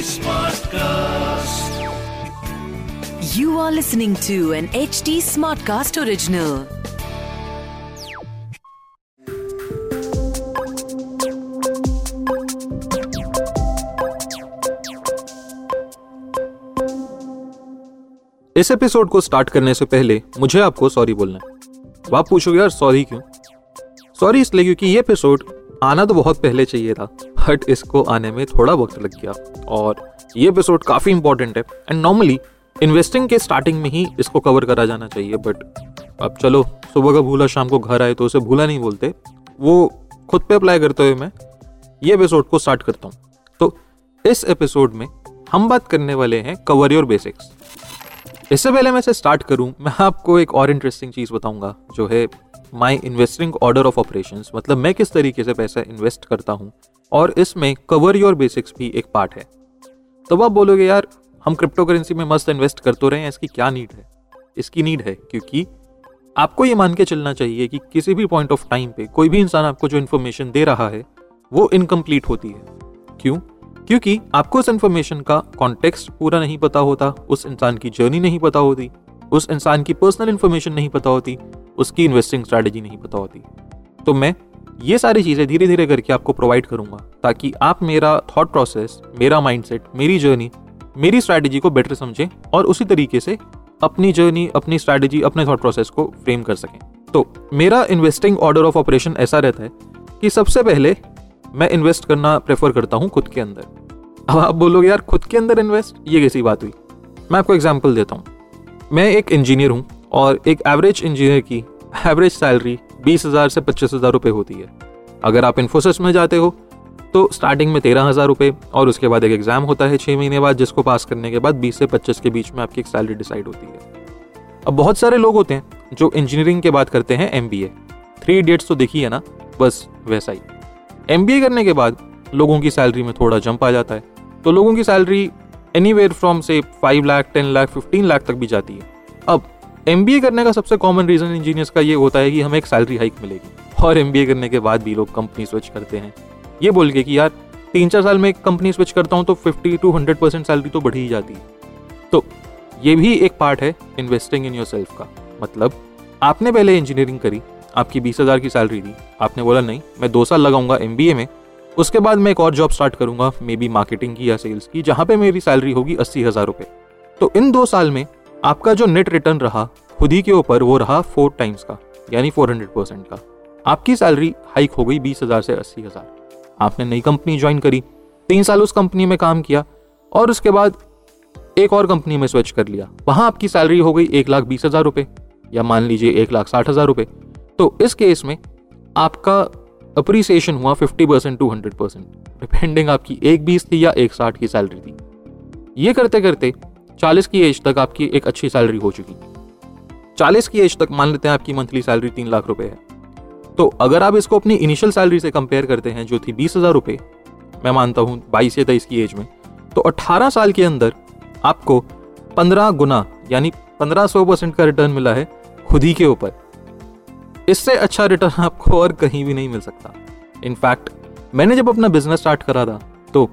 Smartcast. You are listening to an HD Smartcast original. इस episode को start करने से पहले मुझे आपको सॉरी बोलना है आप पूछोगे, यार, सॉरी क्यों सॉरी इसलिए क्योंकि ये एपिसोड आना तो बहुत पहले चाहिए था बट इसको आने में थोड़ा वक्त लग गया। और ये एपिसोड काफ़ी इंपॉर्टेंट है। एंड नॉर्मली इन्वेस्टिंग के स्टार्टिंग में ही इसको कवर करा जाना चाहिए बट अब चलो, सुबह का भूला शाम को घर आए तो उसे भूला नहीं बोलते। वो खुद पे अप्लाई करते हुए मैं ये एपिसोड को स्टार्ट करता हूँ। तो इस एपिसोड में हम बात करने वाले हैं कवर योर बेसिक्स इससे पहले मैं इसे स्टार्ट करूँ, मैं आपको एक और इंटरेस्टिंग चीज़ बताऊँगा, जो है my investing order of operations मतलब मैं किस तरीके से पैसा इन्वेस्ट करता हूँ, और इसमें कवर योर बेसिक्स भी एक पार्ट है। तो आप बोलोगे, यार, हम क्रिप्टो करेंसी में मस्त इन्वेस्ट कर तो रहे हैं, इसकी क्या नीड है? इसकी नीड है, क्योंकि आपको ये मान के चलना चाहिए कि किसी भी पॉइंट ऑफ़ टाइम पे कोई भी इंसान आपको जो इन्फॉर्मेशन दे रहा है, वो इनकम्प्लीट होती है। क्यों? क्योंकि आपको उस इन्फॉर्मेशन का कॉन्टेक्स्ट पूरा नहीं पता होता, उस इंसान की जर्नी नहीं पता होती, उस इंसान की पर्सनल इन्फॉर्मेशन नहीं पता होती उसकी इन्वेस्टिंग स्ट्रैटेजी नहीं पता होती। तो मैं ये सारी चीज़ें धीरे धीरे करके आपको प्रोवाइड करूँगा, ताकि आप मेरा थॉट प्रोसेस मेरा माइंडसेट मेरी जर्नी मेरी स्ट्रैटेजी को बेटर समझें और उसी तरीके से अपनी जर्नी अपनी स्ट्रैटेजी अपने थॉट प्रोसेस को फ्रेम कर सकें। तो मेरा इन्वेस्टिंग ऑर्डर ऑफ़ ऑपरेशन ऐसा रहता है कि सबसे पहले मैं इन्वेस्ट करना प्रेफर करता हूँ खुद के अंदर। अब आप बोलोगे, यार, खुद के अंदर इन्वेस्ट ये कैसी बात हुई? मैं आपको एग्ज़ाम्पल देता हूँ। मैं एक इंजीनियर हूँ। और एक एवरेज इंजीनियर की एवरेज सैलरी बीस हज़ार से पच्चीस हज़ार रुपये होती है। अगर आप इन्फोसिस में जाते हो तो स्टार्टिंग में तेरह हज़ार रुपये और उसके बाद एक एग्ज़ाम होता है छः महीने बाद, जिसको पास करने के बाद बीस से पच्चीस के बीच में आपकी एक सैलरी डिसाइड होती है। अब बहुत सारे लोग होते हैं जो इंजीनियरिंग के बाद करते हैं M B A three idiots तो देखी है ना, बस वैसा ही। एम बी ए करने के बाद लोगों की सैलरी में थोड़ा जंप आ जाता है। तो लोगों की सैलरी एनी वेयर फ्रॉम से five lakh ten lakh fifteen lakh तक भी जाती है। अब एमबीए करने का सबसे कॉमन रीज़न इंजीनियर्स का ये होता है कि हमें एक सैलरी हाइक मिलेगी। और एमबीए करने के बाद भी लोग कंपनी स्विच करते हैं। ये बोल के कि यार तीन चार साल में एक कंपनी स्विच करता हूँ तो fifty to hundred percent salary तो बढ़ी ही जाती है। तो ये भी एक पार्ट है इन्वेस्टिंग इन योर सेल्फ का। मतलब आपने पहले इंजीनियरिंग करी, आपकी बीस हज़ार की सैलरी थी आपने बोला, नहीं, मैं दो साल लगाऊँगा MBA में, उसके बाद मैं एक और जॉब स्टार्ट करूँगा मे बी मार्केटिंग की या सेल्स की, जहाँ पे मेरी सैलरी होगी अस्सी हज़ार रुपये तो इन दो साल में आपका जो नेट रिटर्न रहा, खुद ही के ऊपर वो रहा फोर टाइम्स का, यानी फोर हंड्रेड परसेंट का। आपकी सैलरी हाइक हो गई बीस हज़ार से अस्सी हज़ार। आपने नई कंपनी ज्वाइन करी, तीन साल उस कंपनी में काम किया और उसके बाद एक और कंपनी में स्विच कर लिया। वहाँ आपकी सैलरी हो गई एक लाख बीस हज़ार रुपये या मान लीजिए एक लाख साठ हज़ार रुपये तो इस केस में आपका अप्रिसिएशन हुआ fifty percent to hundred percent depending आपकी एक बीस थी या एक साठ की सैलरी थी। ये करते करते चालीस की एज तक आपकी एक अच्छी सैलरी हो चुकी है। चालीस की एज तक मान लेते हैं आपकी मंथली सैलरी तीन लाख रुपए है। तो अगर आप इसको अपनी इनिशियल सैलरी से कंपेयर करते हैं, जो थी बीस हज़ार रुपए, मैं मानता हूँ बाईस या तेईस की एज में तो अट्ठारह साल के अंदर आपको पंद्रह गुना, यानी पंद्रह सौ परसेंट का रिटर्न मिला है खुद ही के ऊपर। इससे अच्छा रिटर्न आपको और कहीं भी नहीं मिल सकता। इनफैक्ट मैंने जब अपना बिज़नेस स्टार्ट करा था तो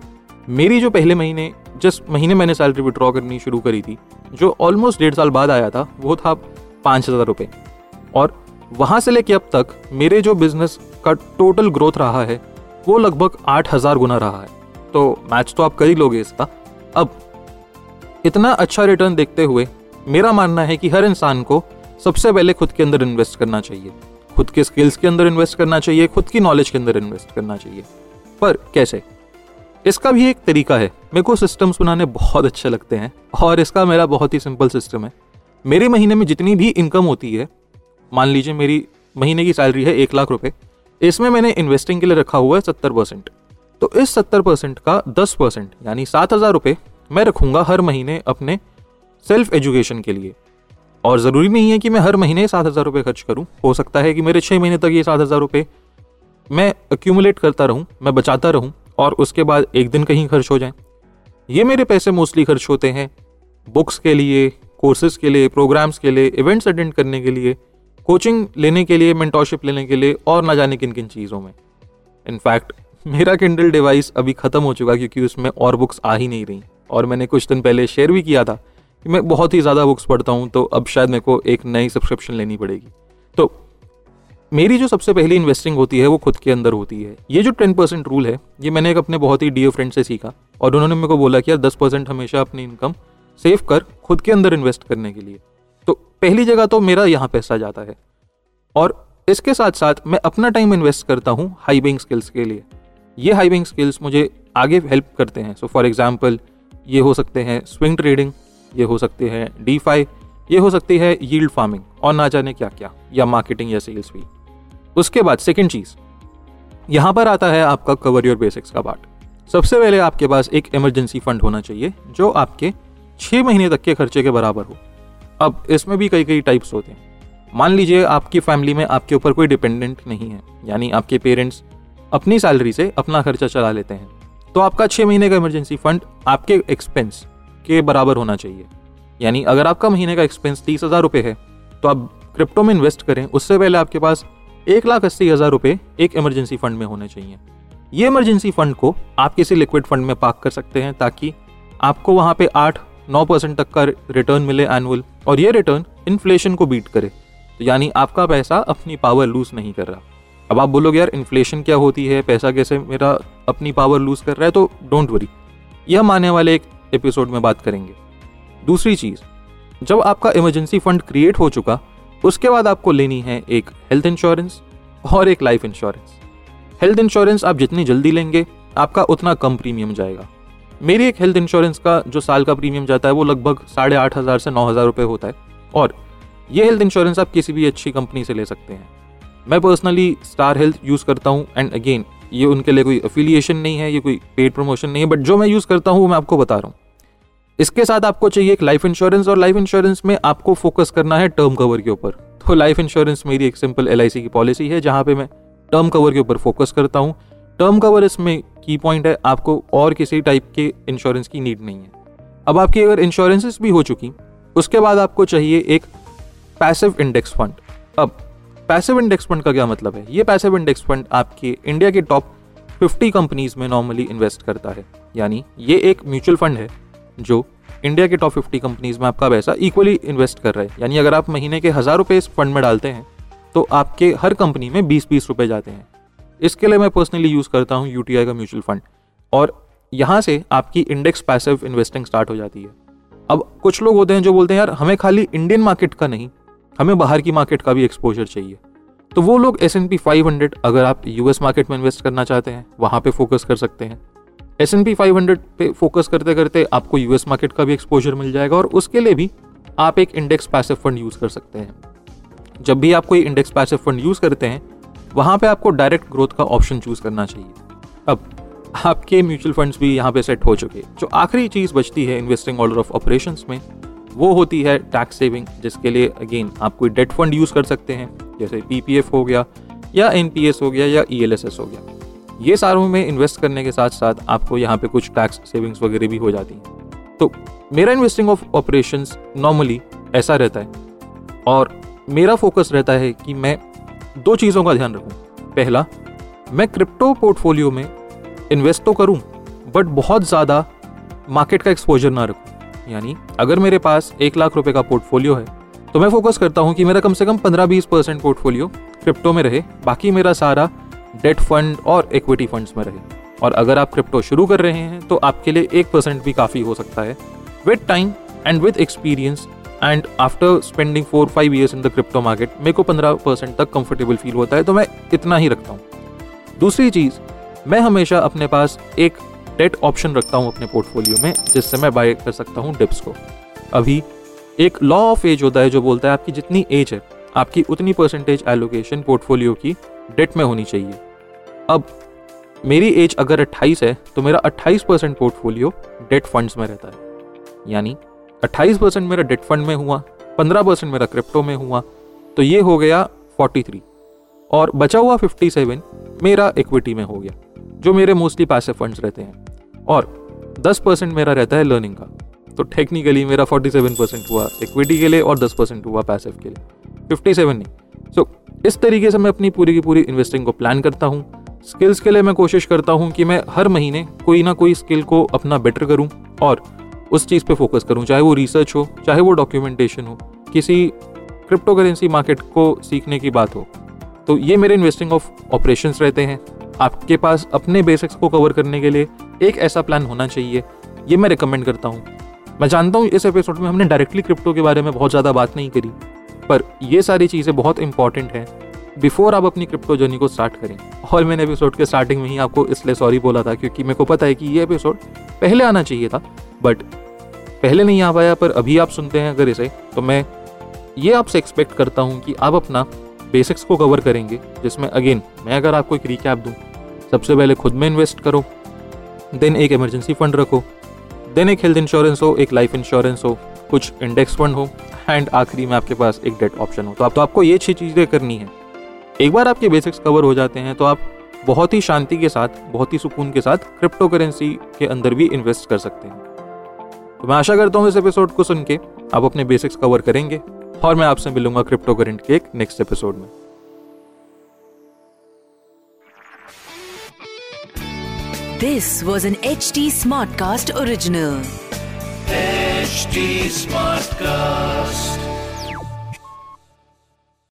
मेरी जो पहले महीने जिस महीने मैंने सैलरी विड्रॉ करनी शुरू करी थी, जो ऑलमोस्ट डेढ़ साल बाद आया था, वो था पाँच हज़ार रुपये और वहाँ से लेके अब तक मेरे जो बिज़नेस का टोटल ग्रोथ रहा है, वो लगभग आठ हज़ार गुना रहा है। तो मैच तो आप कर ही लोगे इसका। अब इतना अच्छा रिटर्न देखते हुए मेरा मानना है कि हर इंसान को सबसे पहले खुद के अंदर इन्वेस्ट करना चाहिए। खुद के स्किल्स के अंदर इन्वेस्ट करना चाहिए, खुद की नॉलेज के अंदर इन्वेस्ट करना चाहिए। पर कैसे? इसका भी एक तरीका है। मेरे को सिस्टम्स बनाने बहुत अच्छे लगते हैं और इसका मेरा बहुत ही सिंपल सिस्टम है। मेरे महीने में जितनी भी इनकम होती है, मान लीजिए मेरी महीने की सैलरी है एक लाख रुपये इसमें मैंने इन्वेस्टिंग के लिए रखा हुआ है सत्तर परसेंट तो इस सत्तर परसेंट का दस परसेंट यानी सात हज़ार रुपये मैं रखूँगा हर महीने अपने सेल्फ एजुकेशन के लिए। और ज़रूरी नहीं है कि मैं हर महीने सात हज़ार रुपये खर्च करूँ। हो सकता है कि मेरे छः महीने तक ये सात हज़ार रुपये मैं अक्यूमुलेट करता रहूँ, मैं बचाता रहूँ और उसके बाद एक दिन कहीं खर्च हो जाए। ये मेरे पैसे मोस्टली खर्च होते हैं। बुक्स के लिए कोर्सेज के लिए प्रोग्राम्स के लिए इवेंट्स अटेंड करने के लिए कोचिंग लेने के लिए मेंटोरशिप लेने के लिए और ना जाने किन किन चीज़ों में। इनफैक्ट मेरा किंडल डिवाइस अभी ख़त्म हो चुका क्योंकि उसमें और बुक्स आ ही नहीं रही। और मैंने कुछ दिन पहले शेयर भी किया था कि मैं बहुत ही ज़्यादा बुक्स पढ़ता हूँ तो अब शायद मेरे को एक नई सब्सक्रिप्शन लेनी पड़ेगी। तो मेरी जो सबसे पहली इन्वेस्टिंग होती है, वो खुद के अंदर होती है। ये जो टेन परसेंट रूल है, ये मैंने एक अपने बहुत ही डियर फ्रेंड से सीखा और उन्होंने मेरे को बोला कि यार, दस परसेंट हमेशा अपनी इनकम सेव कर खुद के अंदर इन्वेस्ट करने के लिए। तो पहली जगह तो मेरा यहाँ पैसा जाता है और इसके साथ साथ मैं अपना टाइम इन्वेस्ट करता हूँ हाई स्किल्स के लिए। ये हाई स्किल्स मुझे आगे हेल्प करते हैं। सो फॉर एग्ज़ाम्पल ये हो सकते हैं स्विंग ट्रेडिंग ये हो सकते हैं डी ये हो सकती है यील्ड फ़ार्मिंग और ना जाने क्या क्या या मार्केटिंग या सेल्स भी उसके बाद सेकेंड चीज़ यहाँ पर आता है आपका कवर योर बेसिक्स का पार्ट सबसे पहले आपके पास एक इमरजेंसी फंड होना चाहिए, जो आपके छः महीने तक के खर्चे के बराबर हो। अब इसमें भी कई कई टाइप्स होते हैं। मान लीजिए आपकी फैमिली में आपके ऊपर कोई डिपेंडेंट नहीं है, यानी आपके पेरेंट्स अपनी सैलरी से अपना खर्चा चला लेते हैं तो आपका छः महीने का इमरजेंसी फंड आपके एक्सपेंस के बराबर होना चाहिए। यानी अगर आपका महीने का एक्सपेंस तीस हज़ार रुपये है तो आप क्रिप्टो में इन्वेस्ट करें, उससे पहले आपके पास एक लाख अस्सी हज़ार रुपये एक इमरजेंसी फंड में होने चाहिए। ये इमरजेंसी फंड को आप किसी लिक्विड फंड में पार्क कर सकते हैं ताकि आपको वहाँ पे आठ, नौ परसेंट तक का रिटर्न मिले एनुअल और ये रिटर्न इन्फ्लेशन को बीट करे। तो यानी आपका पैसा अपनी पावर लूज नहीं कर रहा। अब आप बोलोगे, यार इन्फ्लेशन क्या होती है? पैसा कैसे मेरा अपनी पावर लूज कर रहा है? तो डोंट वरी यह हम आने वाले एक एपिसोड में बात करेंगे। दूसरी चीज़, जब आपका इमरजेंसी फंड क्रिएट हो चुका उसके बाद आपको लेनी है एक हेल्थ इंश्योरेंस और एक लाइफ इंश्योरेंस हेल्थ इंश्योरेंस आप जितनी जल्दी लेंगे, आपका उतना कम प्रीमियम जाएगा. मेरी एक हेल्थ इंश्योरेंस का जो साल का प्रीमियम जाता है, वो लगभग साढ़े आठ हज़ार से नौ हज़ार रुपये होता है. और ये हेल्थ इंश्योरेंस आप किसी भी अच्छी कंपनी से ले सकते हैं. मैं पर्सनली स्टार हेल्थ यूज़ करता हूँ एंड अगेन ये उनके लिए कोई अफिलिएशन नहीं है, ये कोई पेड प्रमोशन नहीं है बट जो मैं यूज़ करता हूँ, वो मैं आपको बता रहा हूँ. इसके साथ आपको चाहिए एक लाइफ इंश्योरेंस और लाइफ इंश्योरेंस में आपको फोकस करना है टर्म कवर के ऊपर। तो लाइफ इंश्योरेंस मेरी एक सिंपल एलआईसी की पॉलिसी है, जहाँ पे मैं टर्म कवर के ऊपर फोकस करता हूँ। टर्म कवर इसमें की पॉइंट है, आपको और किसी टाइप के इंश्योरेंस की नीड नहीं है। अब आपकी अगर इंश्योरेंसेस भी हो चुकी, उसके बाद आपको चाहिए एक पैसिव इंडेक्स फंड अब पैसिव इंडेक्स फंड का क्या मतलब है? ये पैसिव इंडेक्स फंड आपके इंडिया के टॉप 50 कंपनीज़ में नॉर्मली इन्वेस्ट करता है। यानी ये एक म्यूचुअल फंड है। जो इंडिया के टॉप 50 कंपनीज़ में आपका पैसा इक्वली इन्वेस्ट कर रहा है। यानी अगर आप महीने के हज़ार रुपये इस फंड में डालते हैं तो आपके हर कंपनी में बीस बीस रुपये जाते हैं। इसके लिए मैं पर्सनली यूज़ करता हूँ यूटीआई का म्यूचुअल फंड और यहाँ से आपकी इंडेक्स पैसिव इन्वेस्टिंग स्टार्ट हो जाती है। अब कुछ लोग होते हैं जो बोलते हैं, यार, हमें खाली इंडियन मार्केट का नहीं, हमें बाहर की मार्केट का भी एक्सपोजर चाहिए। तो वो लोग S N P five hundred अगर आप यूएस मार्केट में इन्वेस्ट करना चाहते हैं, वहाँ पे फोकस कर सकते हैं। S N P five hundred पे फोकस करते करते आपको यूएस मार्केट का भी एक्सपोजर मिल जाएगा और उसके लिए भी आप एक इंडेक्स पैसिव फंड यूज़ कर सकते हैं। जब भी आप कोई इंडेक्स पैसिव फंड यूज़ करते हैं, वहाँ पे आपको डायरेक्ट ग्रोथ का ऑप्शन चूज़ करना चाहिए। अब, आपके म्यूचुअल फंड्स भी यहाँ पे सेट हो चुके जो आखिरी चीज़ बचती है इन्वेस्टिंग ऑर्डर ऑफ़ ऑपरेशन में, वो होती है टैक्स सेविंग जिसके लिए अगेन आप कोई डेट फंड यूज़ कर सकते हैं। जैसे PPF हो गया या NPS हो गया या ई e हो गया। ये सारों में इन्वेस्ट करने के साथ साथ आपको यहाँ पे कुछ टैक्स सेविंग्स वगैरह भी हो जाती हैं। तो मेरा इन्वेस्टिंग ऑफ़ ऑपरेशन नॉर्मली ऐसा रहता है और मेरा फोकस रहता है कि मैं दो चीज़ों का ध्यान रखूँ। पहला, मैं क्रिप्टो पोर्टफोलियो में इन्वेस्ट तो करूँ बट बहुत ज़्यादा मार्केट का एक्सपोजर ना रखूँ। यानी अगर मेरे पास एक लाख रुपए का पोर्टफोलियो है तो मैं फोकस करता हूँ कि मेरा कम से कम पंद्रह बीस परसेंट पोर्टफोलियो क्रिप्टो में रहे, बाकी मेरा सारा डेट फंड और इक्विटी फंड्स में रहे। और अगर आप क्रिप्टो शुरू कर रहे हैं तो आपके लिए एक परसेंट भी काफ़ी हो सकता है। With time and with experience and after spending four five years in the crypto market मेरे को पंद्रह परसेंट तक कंफर्टेबल फील होता है तो मैं इतना ही रखता हूँ। दूसरी चीज़, मैं हमेशा अपने पास एक डेट ऑप्शन रखता हूँ अपने पोर्टफोलियो में, जिससे मैं बाय कर सकता हूँ डिप्स को। अभी एक लॉ ऑफ़ एज होता है, जो बोलता है, आपकी जितनी एज है, आपकी उतनी परसेंटेज एलोकेशन पोर्टफोलियो की डेट में होनी चाहिए। अब मेरी एज अगर 28 है तो मेरा 28 परसेंट पोर्टफोलियो डेट फंड्स में रहता है। यानी 28 परसेंट मेरा डेट फंड में हुआ 15 परसेंट मेरा क्रिप्टो में हुआ तो ये हो गया 43 और बचा हुआ 57 मेरा इक्विटी में हो गया जो मेरे मोस्टली पैसे फंड्स रहते हैं। और 10 परसेंट मेरा रहता है लर्निंग का तो टेक्निकली मेरा 47 परसेंट हुआ इक्विटी के लिए और 10 परसेंट हुआ पैसिव के लिए। 57 नहीं। सो so, इस तरीके से मैं अपनी पूरी की पूरी इन्वेस्टिंग को प्लान करता हूँ। स्किल्स के लिए मैं कोशिश करता हूँ कि मैं हर महीने कोई ना कोई स्किल को अपना बेटर करूँ और उस चीज़ पे फोकस करूँ, चाहे वो रिसर्च हो, चाहे वो डॉक्यूमेंटेशन हो, किसी क्रिप्टो करेंसी मार्केट को सीखने की बात हो। तो ये मेरे इन्वेस्टिंग ऑफ़ ऑपरेशन रहते हैं। आपके पास अपने बेसिक्स को कवर करने के लिए एक ऐसा प्लान होना चाहिए, ये मैं रिकमेंड करता हूँ। मैं जानता हूँ इस एपिसोड में हमने डायरेक्टली क्रिप्टो के बारे में बहुत ज़्यादा बात नहीं करी, पर ये सारी चीज़ें बहुत इंपॉर्टेंट हैं। बिफोर आप अपनी क्रिप्टो जर्नी को स्टार्ट करें। और मैंने एपिसोड के स्टार्टिंग में ही आपको इसलिए सॉरी बोला था क्योंकि मेरे को पता है कि ये एपिसोड पहले आना चाहिए था। बट पहले नहीं आ पाया, पर अभी आप सुनते हैं अगर इसे तो मैं ये आपसे एक्सपेक्ट करता हूँ कि आप अपना बेसिक्स को कवर करेंगे, जिसमें अगेन मैं अगर आपको एक रिकैप दूँ, सबसे पहले खुद में इन्वेस्ट करो देन एक इमरजेंसी फंड रखो देन एक हेल्थ इंश्योरेंस हो, एक लाइफ इंश्योरेंस हो, कुछ इंडेक्स फंड हो एंड आखिरी में आपके पास एक डेट ऑप्शन हो। तो आप तो आपको ये छह चीज़ें करनी है। एक बार आपके बेसिक्स कवर हो जाते हैं तो आप बहुत ही शांति के साथ बहुत ही सुकून के साथ क्रिप्टो करेंसी के अंदर भी इन्वेस्ट कर सकते हैं तो मैं आशा करता हूँ इस एपिसोड को सुन के आप अपने बेसिक्स कवर करेंगे और मैं आपसे मिलूँगा क्रिप्टो करेंट के एक नेक्स्ट एपिसोड में This was an HT Smartcast original. HT Smartcast.